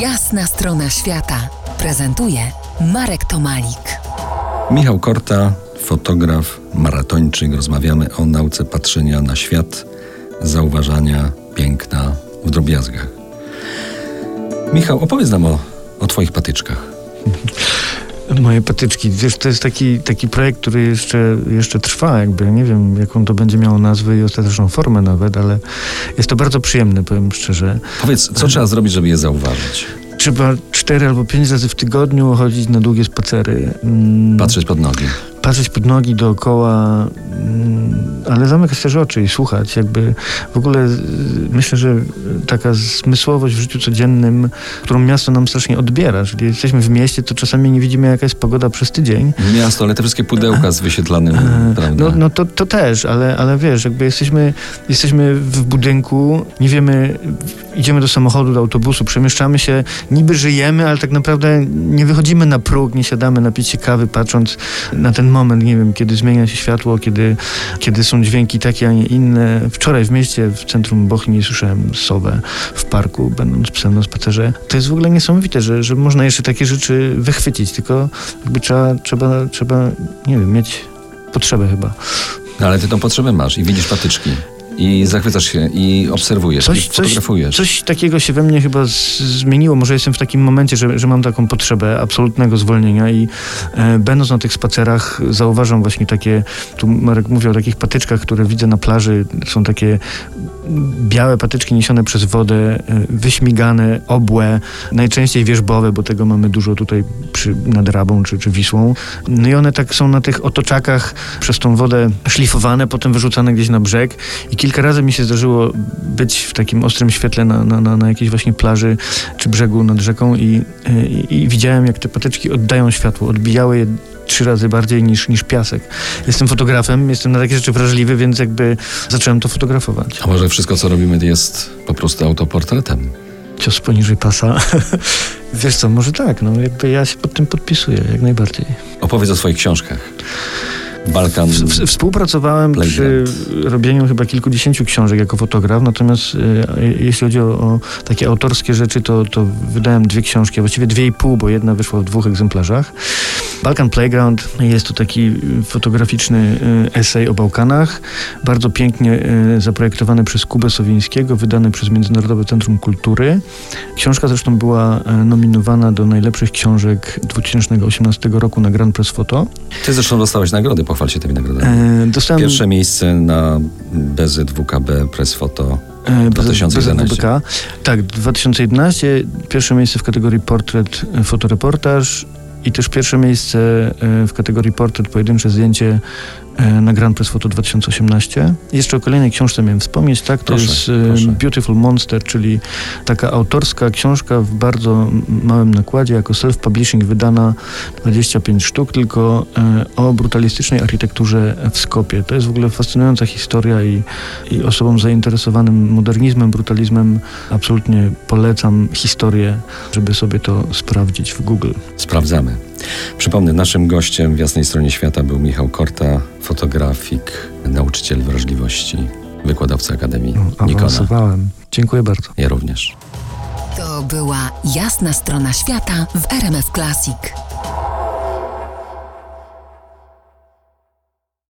Jasna strona świata prezentuje Marek Tomalik. Michał Korta, fotograf, maratończyk. Rozmawiamy o nauce patrzenia na świat, zauważania piękna w drobiazgach. Michał, opowiedz nam o, o Twoich patyczkach. Moje patyczki. Wiesz, to jest taki, taki projekt, który jeszcze, jeszcze trwa, jakby. Nie wiem, jaką to będzie miało nazwę i ostateczną formę nawet, ale jest to bardzo przyjemne, powiem szczerze. Powiedz, co trzeba zrobić, żeby je zauważyć? Trzeba cztery albo pięć razy w tygodniu chodzić na długie spacery. Mm. Patrzeć pod nogi patrzeć pod nogi dookoła, mm, ale zamykać też oczy i słuchać. Jakby w ogóle y, myślę, że taka zmysłowość w życiu codziennym, którą miasto nam strasznie odbiera. Czyli jesteśmy w mieście, to czasami nie widzimy jaka jest pogoda przez tydzień. Miasto, ale te wszystkie pudełka z wyświetlanym, e, prawda? No, no to, to też, ale, ale wiesz, jakby jesteśmy, jesteśmy w budynku, nie wiemy, idziemy do samochodu, do autobusu, przemieszczamy się, niby żyjemy, ale tak naprawdę nie wychodzimy na próg, nie siadamy napić się kawy, patrząc na ten moment, nie wiem, kiedy zmienia się światło, kiedy, kiedy są dźwięki takie, a nie inne. Wczoraj w mieście, w centrum Bochni słyszałem sowę w parku, będąc psem na spacerze. To jest w ogóle niesamowite, że, że można jeszcze takie rzeczy wychwycić, tylko jakby trzeba, trzeba, trzeba nie wiem, mieć potrzebę chyba. No, ale ty tą potrzebę masz i widzisz patyczki i zachwycasz się i obserwujesz coś, i fotografujesz. Coś, coś takiego się we mnie chyba zmieniło. Może jestem w takim momencie, że, że mam taką potrzebę absolutnego zwolnienia i e, będąc na tych spacerach zauważam właśnie takie, tu Marek mówił o takich patyczkach, które widzę na plaży. Są takie białe patyczki niesione przez wodę, e, wyśmigane, obłe, najczęściej wierzbowe, bo tego mamy dużo tutaj przy, nad Rabą czy, czy Wisłą. No i one tak są na tych otoczakach przez tą wodę szlifowane, potem wyrzucane gdzieś na brzeg i kilka razy mi się zdarzyło być w takim ostrym świetle na, na, na, na jakiejś właśnie plaży czy brzegu nad rzeką i, i, i widziałem, jak te patyczki oddają światło, odbijały je trzy razy bardziej niż, niż piasek. Jestem fotografem, jestem na takie rzeczy wrażliwy, więc jakby zacząłem to fotografować. A może wszystko, co robimy, jest po prostu autoportretem? Cios poniżej pasa. Wiesz co, może tak, no jakby ja się pod tym podpisuję, jak najbardziej. Opowiedz o swoich książkach. Balkan. W, współpracowałem przy robieniu chyba kilkudziesięciu książek jako fotograf, natomiast e, jeśli chodzi o, o, takie autorskie rzeczy, to, to wydałem dwie książki, a właściwie dwie i pół, bo jedna wyszła w dwóch egzemplarzach. Balkan Playground jest to taki fotograficzny e, esej o Bałkanach, bardzo pięknie e, zaprojektowany przez Kubę Sowińskiego, wydany przez Międzynarodowe Centrum Kultury. Książka zresztą była nominowana do najlepszych książek 2018 roku na Grand Press Photo. Ty zresztą dostałeś nagrody pochwal się tymi nagrodami. E, dostałem... Pierwsze miejsce na BZWKB Press Photo 2011. BZWBK. Tak, 2011. Pierwsze miejsce w kategorii portret, e, fotoreportaż i też pierwsze miejsce e, w kategorii portret, pojedyncze zdjęcie E, na Grand Prix Photo 2018. Jeszcze o kolejnej książce miałem wspomnieć, tak? To proszę, jest e, proszę. Beautiful Monster, czyli taka autorska książka w bardzo małym nakładzie, jako self-publishing wydana 25 sztuk, tylko e, o brutalistycznej architekturze w Skopie. To jest w ogóle fascynująca historia i, i osobom zainteresowanym modernizmem, brutalizmem absolutnie polecam historię, żeby sobie to sprawdzić w Google. Sprawdzamy. Przypomnę, naszym gościem w Jasnej Stronie Świata był Michał Korta, fotografik, nauczyciel wrażliwości, wykładowca Akademii no, Nikona. Dziękuję bardzo. Ja również. To była Jasna Strona Świata w RMF Classic.